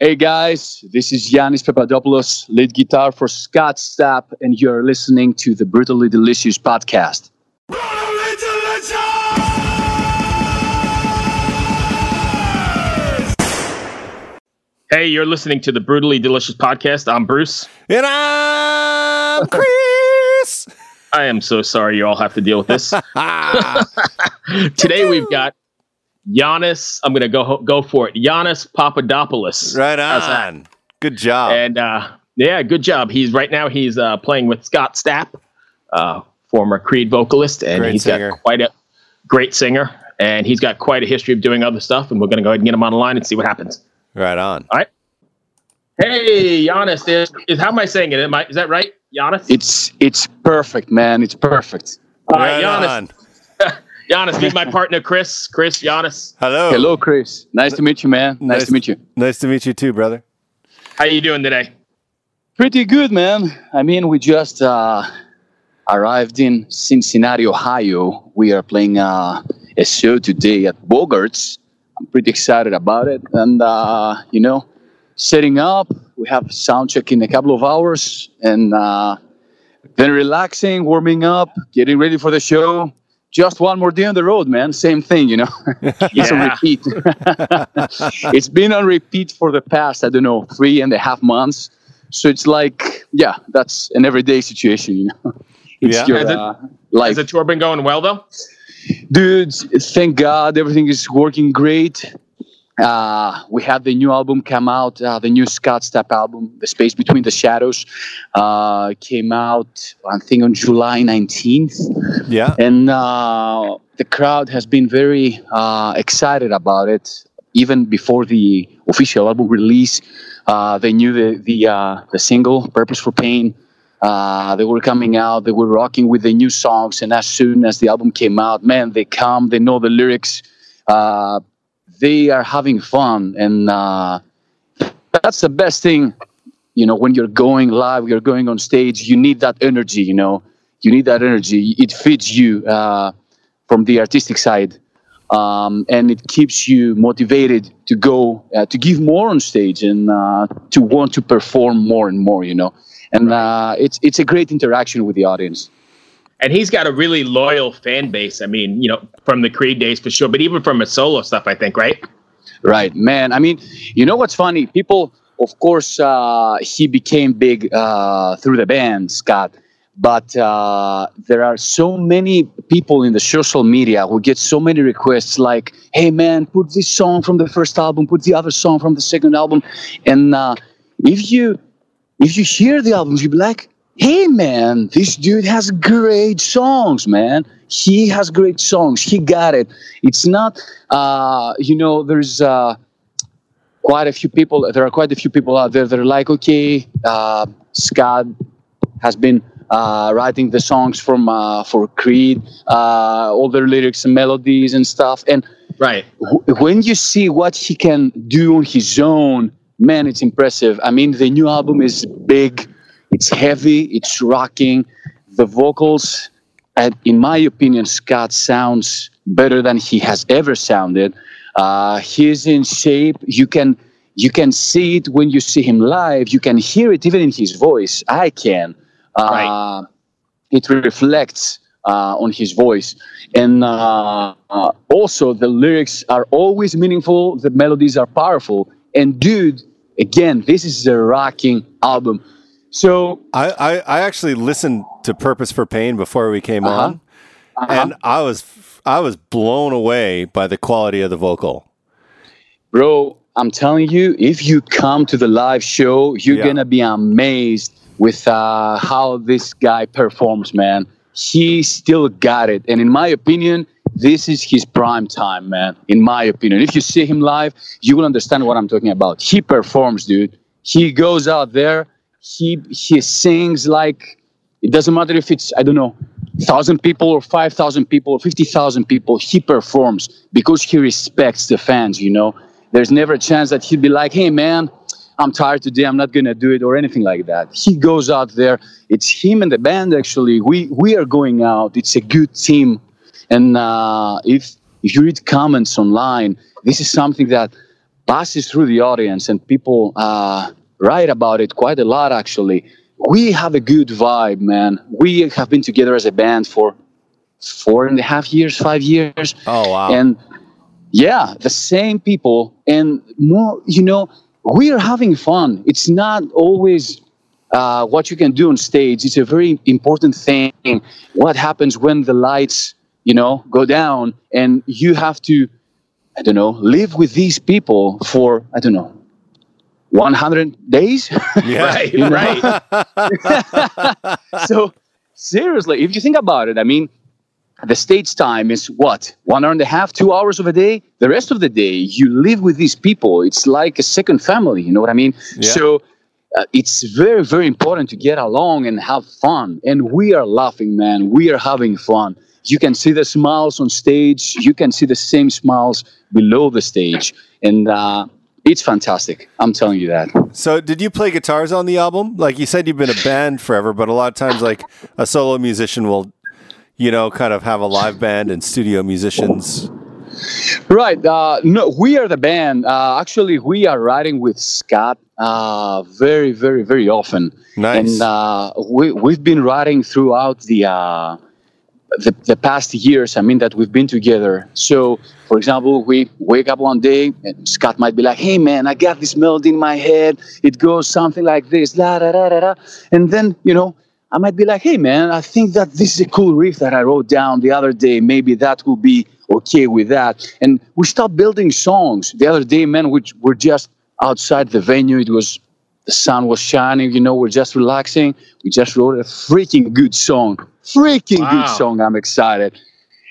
Hey guys, this is Yiannis Papadopoulos, lead guitar for Scott Stapp, and you're listening to the Brutally Delicious podcast. Brutally Delicious! Hey, you're listening to the Brutally Delicious podcast. I'm Bruce. And I'm Chris. I am so sorry you all have to deal with this. Today we've got Yiannis. I'm gonna go go for it. Yiannis Papadopoulos. Right on. Good job. And uh, yeah, good job. He's right now he's uh, playing with Scott Stapp, uh, former Creed vocalist, and Great he's singer. got quite a great singer, and he's got quite a history of doing other stuff. And we're gonna go ahead and get him on the line and see what happens. right on. All right. Hey, Yiannis, is, is how am I saying it? Am I, is that right, Yiannis? It's it's perfect, man. It's perfect. All right, right Yiannis. on. Yiannis, meet my partner, Chris. Chris, Yiannis. Hello. Hello, Chris. Nice to meet you, man. Nice, Nice- to meet you. Nice to meet you too, brother. How are you doing today? Pretty good, man. I mean, we just uh, arrived in Cincinnati, Ohio. We are playing uh, a show today at Bogart's. I'm pretty excited about it, and uh, you know, setting up. We have sound check in a couple of hours, and uh, then relaxing, warming up, getting ready for the show. Just one more day on the road, man. Same thing, you know. it's on repeat. it's been on repeat for the past, I don't know, three and a half months. So it's like, yeah, that's an everyday situation, you know. It's Yeah. your Has it- uh, life. Has the tour been going well though? Dude, thank God everything is working great. Uh, we had the new album come out, uh, the new Scott Stapp album, The Space Between the Shadows, uh, came out, I think, on July 19th. Yeah. And uh, the crowd has been very uh, excited about it, even before the official album release. Uh, they knew the the, uh, the single "Purpose for Pain." Uh, they were coming out. They were rocking with the new songs, and as soon as the album came out, man, they come. They know the lyrics. Uh, they are having fun, and uh, that's the best thing. You know, when you're going live, you're going on stage. You need that energy. You know, you need that energy. It feeds you uh, from the artistic side, um, and it keeps you motivated to go uh, to give more on stage and uh, to want to perform more and more. You know, and uh, it's it's a great interaction with the audience. And he's got a really loyal fan base. I mean, you know, from the Creed days for sure, but even from his solo stuff, I think, right? Right, man. I mean, you know what's funny? People, of course, uh, he became big uh, through the band, Scott. But uh, there are so many people in the social media who get so many requests like, hey, man, put this song from the first album, put the other song from the second album. And uh, if you if you hear the albums, you'll be like, hey, man, this dude has great songs, man. He has great songs. He got it. It's not, uh, you know, there's uh, quite a few people, there are quite a few people out there that are like, okay, uh, Scott has been uh, writing the songs from uh, for Creed, uh, all their lyrics and melodies and stuff. And Right. wh- when you see what he can do on his own, man, it's impressive. I mean, the new album is big, it's heavy, it's rocking. The vocals, and in my opinion, Scott sounds better than he has ever sounded. Uh, he's in shape. You can you can see it when you see him live. You can hear it even in his voice. I can. Uh, Right. It reflects uh, on his voice, and uh, uh, also the lyrics are always meaningful. The melodies are powerful. And dude, again, this is a rocking album. So I, I, I actually listened to Purpose for Pain before we came Uh-huh. on, and I was I was blown away by the quality of the vocal. bro i'm telling you if you come to the live show you're Yeah. gonna be amazed with uh, how this guy performs man he still got it and in my opinion this is his prime time man in my opinion if you see him live you will understand what i'm talking about he performs dude he goes out there he he sings like it doesn't matter if it's i don't know thousand people or five thousand people or fifty thousand people he performs because he respects the fans you know? There's never a chance that he'd be like hey man i'm tired today i'm not gonna do it or anything like that. He goes out there. It's him and the band actually. We we are going out. It's a good team. And uh, if if you read comments online this is something that passes through the audience and people uh, write about it quite a lot actually. We have a good vibe man. We have been together as a band for four and a half years five years. Oh wow. and yeah the same people. And more you know we are having fun. It's not always uh, what you can do on stage. It's a very important thing. What happens when the lights you know go down and you have to i don't know live with these people for i don't know 100 days yeah. Right, right. so seriously, if you think about it, I mean, the stage time is what one hour and a half, two hours of a day. The rest of the day, you live with these people. It's like a second family. You know what I mean? Yeah. So uh, it's very, very important to get along and have fun. And we are laughing, man. We are having fun. You can see the smiles on stage. You can see the same smiles below the stage, and uh, it's fantastic. I'm telling you that. So, did you play guitars on the album? Like you said, you've been a band forever, but a lot of times, like a solo musician will, you know, kind of have a live band and studio musicians. Right. Uh, no, we are the band. Uh, actually, we are writing with Scott uh, very, very, very often. Nice. And uh, we, we've been writing throughout the, uh, the the past years. I mean that we've been together. So, for example, we wake up one day and Scott might be like, "Hey, man, I got this melody in my head. It goes something like this, la da da da da," and then you know. I might be like, hey man, I think that this is a cool riff that I wrote down the other day. Maybe that will be okay with that. And we start building songs. The other day, man, we were just outside the venue. It was the sun was shining, you know, we're just relaxing. We just wrote a freaking good song. Freaking Wow. good song. I'm excited.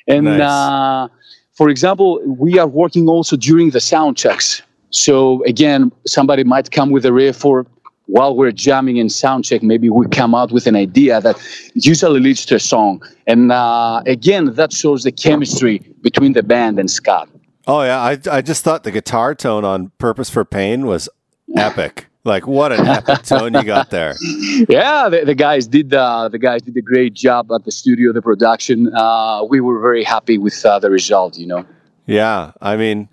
And Nice. uh, for example, we are working also during the sound checks. So again, somebody might come with a riff or while we're jamming in sound check, maybe we come out with an idea that usually leads to a song. And uh, again, that shows the chemistry between the band and Scott. Oh yeah, I I just thought the guitar tone on "Purpose for Pain" was epic. Like what an epic tone you got there. Yeah, the, the guys did uh, the guys did a great job at the studio, the production. Uh, we were very happy with uh, the result. You know. Yeah, I mean,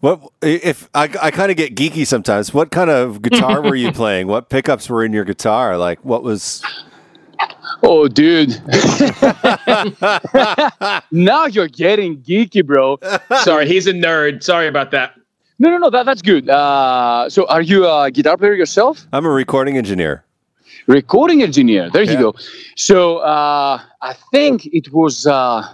what if I I kind of get geeky sometimes? What kind of guitar were you playing? What pickups were in your guitar? Like what was? Oh, dude. now you're getting geeky, bro. Sorry, he's a nerd. Sorry about that. No, no, no. That, that's good. Uh, so, are you a guitar player yourself? I'm a recording engineer. Recording engineer. There Yeah. you go. So, uh, I think it was uh,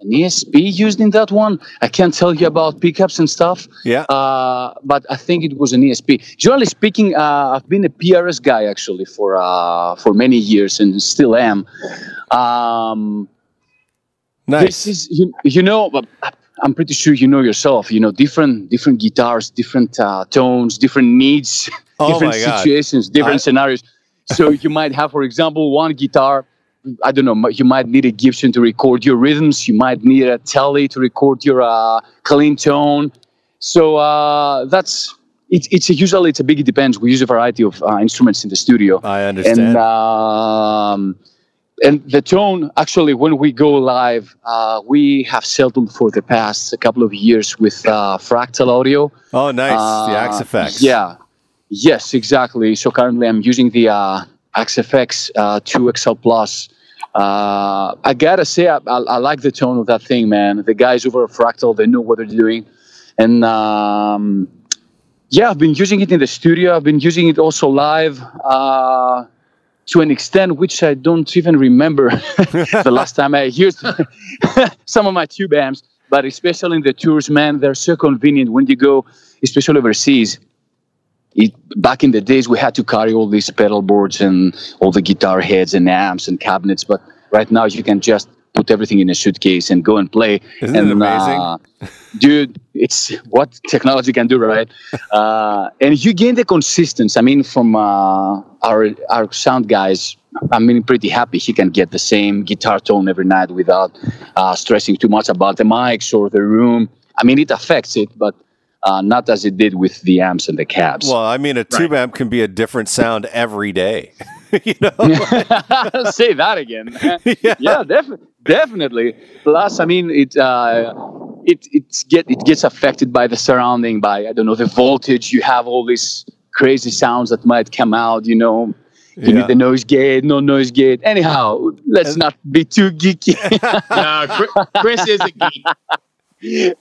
an ESP used in that one. I can't tell you about pickups and stuff. Yeah. Uh, but I think it was an ESP. Generally speaking, uh, I've been a PRS guy actually for uh, for many years and still am. Um, Nice. This is you, you know, but I'm pretty sure you know yourself. You know, different different guitars, different uh, tones, different needs, Oh different situations, different I- scenarios. So you might have, for example, one guitar. I don't know. You might need a Gibson to record your rhythms. You might need a Tele to record your uh, clean tone. So uh, that's it's it's a, usually it's a big. It depends. We use a variety of uh, instruments in the studio I understand. and um, and the tone actually when we go live uh, we have settled for the past a couple of years with uh, fractal audio. Oh, nice. the Uh, Axe-Fx. yeah. Yes exactly. So currently i'm using the uh, Axe-Fx uh, 2 xl plus. Uh, i gotta say I, I, I like the tone of that thing man. The guys over at fractal they know what they're doing. And um, yeah i've been using it in the studio. I've been using it also live. Uh, to an extent which I don't even remember the last time I used some of my tube amps. But especially in the tours, man, they're so convenient when you go, especially overseas. It, back in the days, we had to carry all these pedal boards and all the guitar heads and amps and cabinets. But right now, you can just put everything in a suitcase and go and play. Isn't it and, amazing? uh, dude, it's what technology can do, right? uh, and you gain the consistency. I mean, from uh, our our sound guys, I mean, pretty happy he can get the same guitar tone every night without uh, stressing too much about the mics or the room. I mean, it affects it, but uh, not as it did with the amps and the cabs. Well, I mean, a tube amp can be a different sound every day. you know? Say that again. Yeah. yeah, def- definitely. Plus, I mean, it. Uh, it it get it gets affected by the surrounding, by I don't know the voltage. You have all these crazy sounds that might come out. You know, you Yeah. need the noise gate, no noise gate. Anyhow, let's not be too geeky. No, Chris, Chris is a geek.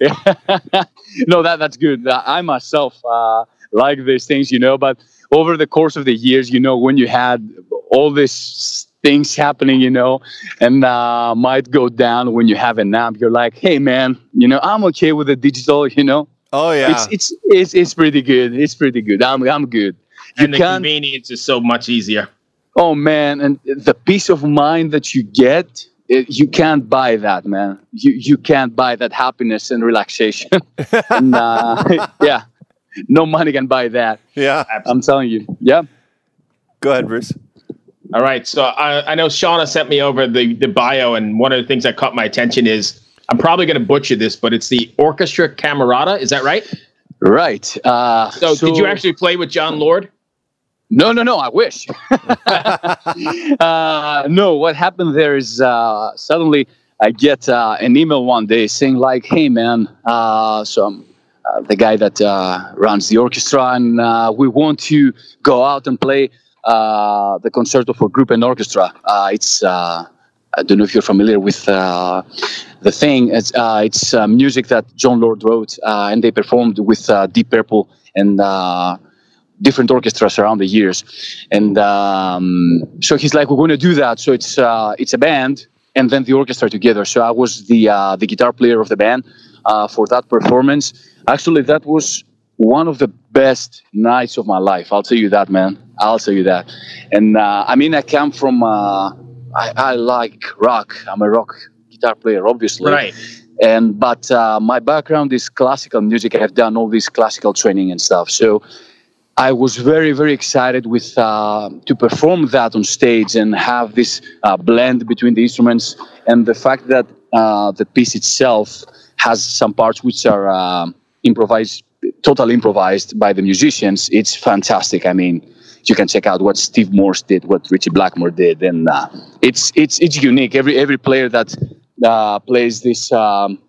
no, that that's good. I myself uh, like these things, you know. But over the course of the years, you know, when you had all these things happening, you know, and uh, might go down when you have an amp, you're like, hey, man, you know, I'm okay with the digital, you know. Oh yeah. It's it's it's it's pretty good. It's pretty good. I'm I'm good. You And the can't. convenience is so much easier. Oh man, and the peace of mind that you get. It, you can't buy that, man. You you can't buy that happiness and relaxation. and, uh, yeah, no money can buy that. yeah. I'm telling you. Yeah. Go ahead, Bruce. All right. So I, I know Shauna sent me over the, the bio, and one of the things that caught my attention is I'm probably going to butcher this, but it's the Orchestra Camerata. Is that right? Right. Uh, So, did you actually play with Jon Lord? No, no, no. I wish. uh, no, what happened there is uh, suddenly I get uh, an email one day saying like, "Hey, man, uh, so I'm uh, the guy that uh, runs the orchestra, and uh, we want to go out and play uh, the concerto for group and orchestra. Uh, it's I don't know if you're familiar with the thing. It's it's music that Jon Lord wrote, and they performed with Deep Purple and." Different orchestras around the years, and um, so he's like, "We're going to do that." So it's it's a band and then the orchestra together. So I was the uh, the guitar player of the band uh, for that performance. Actually, that was one of the best nights of my life. I'll tell you that, man. I'll tell you that. And uh, I mean, I come from. Uh, I, I like rock. I'm a rock guitar player, obviously Right. and but uh, my background is classical music. I have done all this classical training and stuff. So I was very very excited with uh, to perform that on stage and have this uh, blend between the instruments and the fact that uh, the piece itself has some parts which are uh, improvised, totally improvised by the musicians. It's fantastic. I mean. You can check out what Steve Morse did, what Ritchie Blackmore did, and uh, it's it's it's unique. Every every player that uh, plays this um,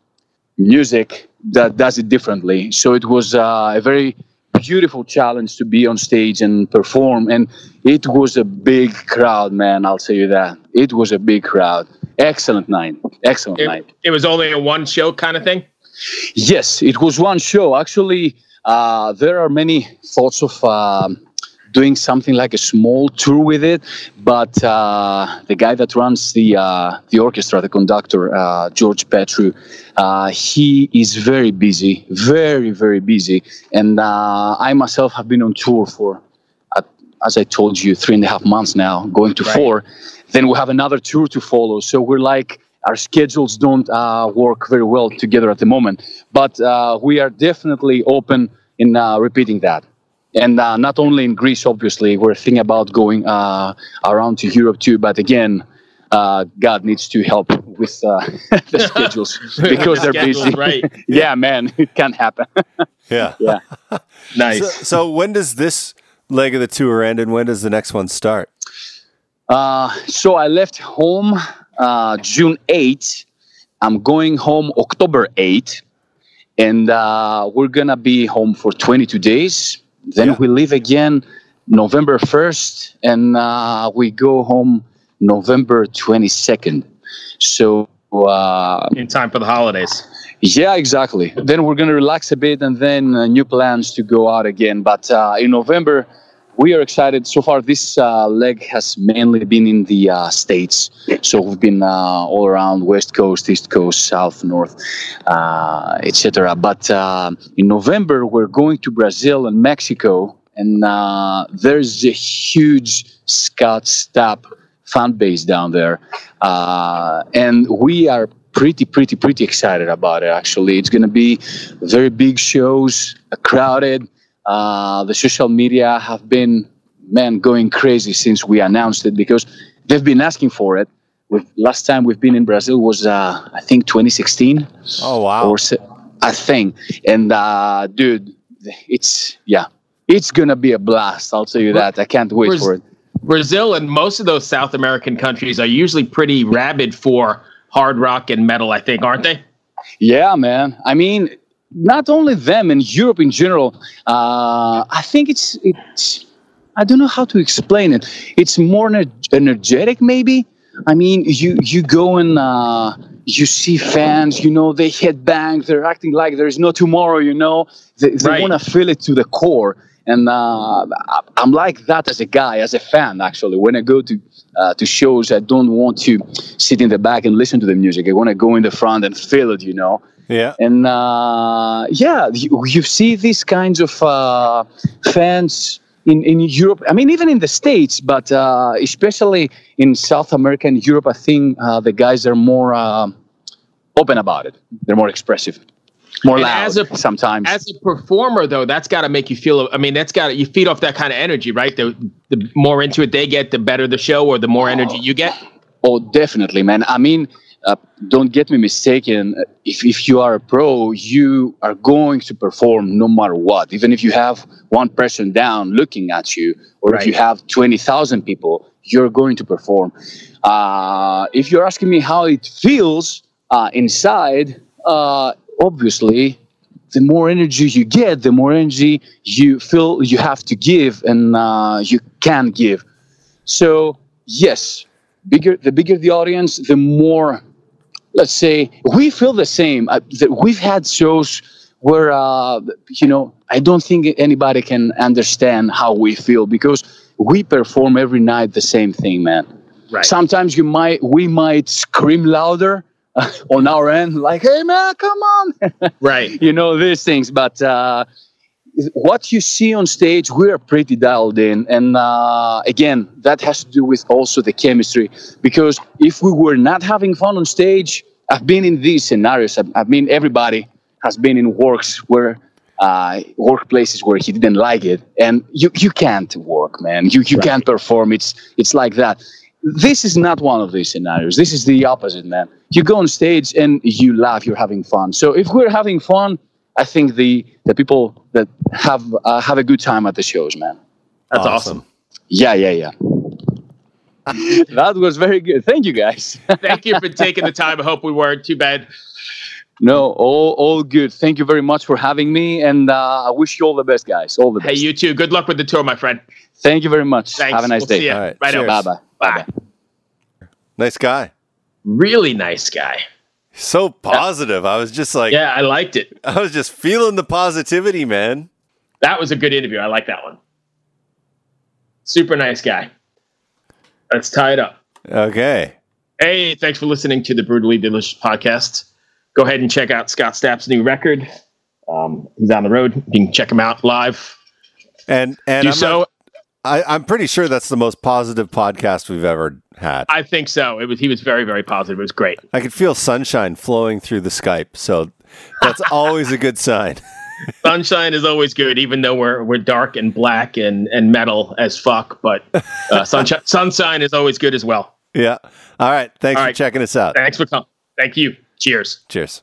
music that does it differently. So it was uh, a very beautiful challenge to be on stage and perform, and it was a big crowd, man. I'll tell you that it was a big crowd. Excellent night, excellent night. It, it was only a one show kind of thing. Yes, it was one show. Actually, uh, there are many thoughts of um doing something like a small tour with it, but uh, the guy that runs the uh, the orchestra, the conductor, uh, George Petrou, uh, he is very busy, very very busy, and uh, I myself have been on tour for, uh, as I told you, three and a half months now, going to Right. four. Then we have another tour to follow, so we're like our schedules don't uh, work very well together at the moment, but uh, we are definitely open in uh, repeating that. And uh, not only in Greece, obviously, we're thinking about going uh, around to Europe too. But again, uh, God needs to help with uh, the schedules because they're Schedules, busy. right. yeah, man, it can't happen. Yeah. yeah. So, Nice. so when does this leg of the tour end, and when does the next one start? Uh, so I left home uh, June 8th. I'm going home October 8th. And uh, we're going to be home for 22 days. Then Yeah. we leave again November 1st. And uh, we go home November 22nd. So, uh, In time for the holidays. Yeah, exactly. Then we're going to relax a bit and then uh, new plans to go out again. But uh, in November, we are excited. So far, this uh, leg has mainly been in the uh, States. So we've been uh, all around West Coast, East Coast, South, North, uh, etc. But in November, we're going to Brazil and Mexico. And there's a huge Scott Stapp fan base down there. And we are pretty, pretty, pretty excited about it, actually. It's going to be very big shows, uh, crowded. Uh, the social media have been, man, going crazy since we announced it because they've been asking for it. We've, last time we've been in Brazil was, uh, I think, 2016 Oh wow! or se- I think. And uh, dude, it's yeah, it's gonna be a blast. I'll tell you that. I can't wait Where's- for it. Brazil and most of those South American countries are usually pretty rabid for hard rock and metal, I think, aren't they? Yeah, man. I mean, not only them in Europe in general. Uh, I think it's it's. I don't know how to explain it. It's more ener- energetic, maybe. I mean, you you go and uh, you see fans. You know, they headbang. They're acting like there's no tomorrow. You know, they, they Right. want to feel it to the core. And uh, I'm like that as a guy, as a fan. Actually, when I go to uh, to shows, I don't want to sit in the back and listen to the music. I want to go in the front and feel it. You know. Yeah. And uh, yeah, you, you see these kinds of uh, fans in, in Europe. I mean, even in the States, but uh, especially in South America and Europe, I think uh, the guys are more uh, open about it. They're more expressive, more And loud as a- sometimes. As a performer, though, that's got to make you feel. I mean, that's got to you feed off that kind of energy, right? The the more into it they get, the better the show, or the more energy you get. Oh, definitely, man. I mean, uh, don't get me mistaken. If, if you are a pro, you are going to perform no matter what. Even if you have one person down looking at you, or if you Right. have 20,000 people, you're going to perform. Uh, if you're asking me how it feels uh, inside, uh, obviously, the more energy you get, the more energy you feel you have to give and uh, you can give. So yes, bigger the bigger the audience, the more. Let's say we feel the same. Uh, that we've had shows where uh, you know I don't think anybody can understand how we feel because we perform every night the same thing, man. Right. Sometimes you might we might scream louder on our end, like "Hey man, come on!" Right. you know these things but uh, what you see on stage we're pretty dialed in. And uh, again that has to do with also the chemistry. Because if we were not having fun on stage i've been in these scenarios. I, I mean everybody has been in works where uh, workplaces where he didn't like it. And you, you can't work man. You, you can't perform. It's it's like that this is not one of these scenarios. This is the opposite, man. You go on stage and you laugh. You're having fun. So if we're having fun, I think the the people that have uh, have a good time at the shows, man. That's Awesome. awesome. Yeah, yeah, yeah. that was very good. Thank you, guys. Thank you for taking the time. I hope we weren't too bad. no, all all good. Thank you very much for having me, and uh, I wish you all the best, guys. All the best. Hey, you too. Good luck with the tour, my friend. Thank you very much. Thanks. Have a nice We'll day. See ya. All right. Right Cheers. Bye bye. Bye bye. Nice guy. Really nice guy. So positive. I was just like, Yeah, I liked it. I was just feeling the positivity, man. That was a good interview. I like that one. Super nice guy. Let's tie it up. Okay. Hey, thanks for listening to the Brutally Delicious podcast. Go ahead and check out Scott Stapp's new record. Um, he's on the road. You can check him out live. And and Do I'm, so. not- I, I'm pretty sure that's the most positive podcast we've ever had. I think so. It was. He was very, very positive. It was great. I could feel sunshine flowing through the Skype, so that's always a good sign. Sunshine is always good, even though we're we're dark and black and and metal as fuck. But uh, sunshine sunshine is always good as well. Yeah. All right. Thanks All for right. checking us out. Thanks for coming. Thank you. Cheers. Cheers.